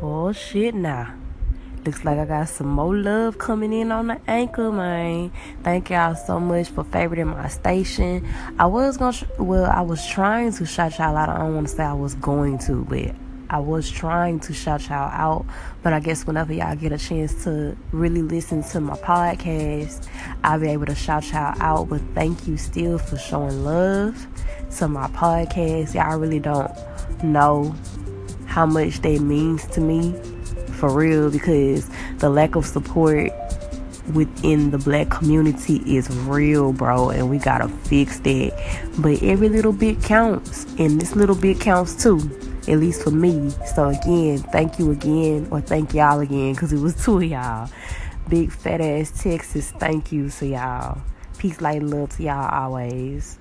Oh shit now. Looks like I got some more love coming in on the anchor, man. Thank y'all so much for favoriting my station. I was gonna, well, I was trying to shout y'all out. I don't want to say I was going to, but I was trying to shout y'all out. But I guess whenever y'all get a chance to really listen to my podcast, I'll be able to shout y'all out. But thank you still for showing love to my podcast. Y'all really don't know how much that means to me for real because the lack of support within the black community is real, bro, and we gotta fix that. But every little bit counts, and this little bit counts too, at least for me. So, again, thank you again, or thank y'all again, because it was two of y'all. Big fat ass Texas, thank you to y'all. Peace, light, love to y'all always.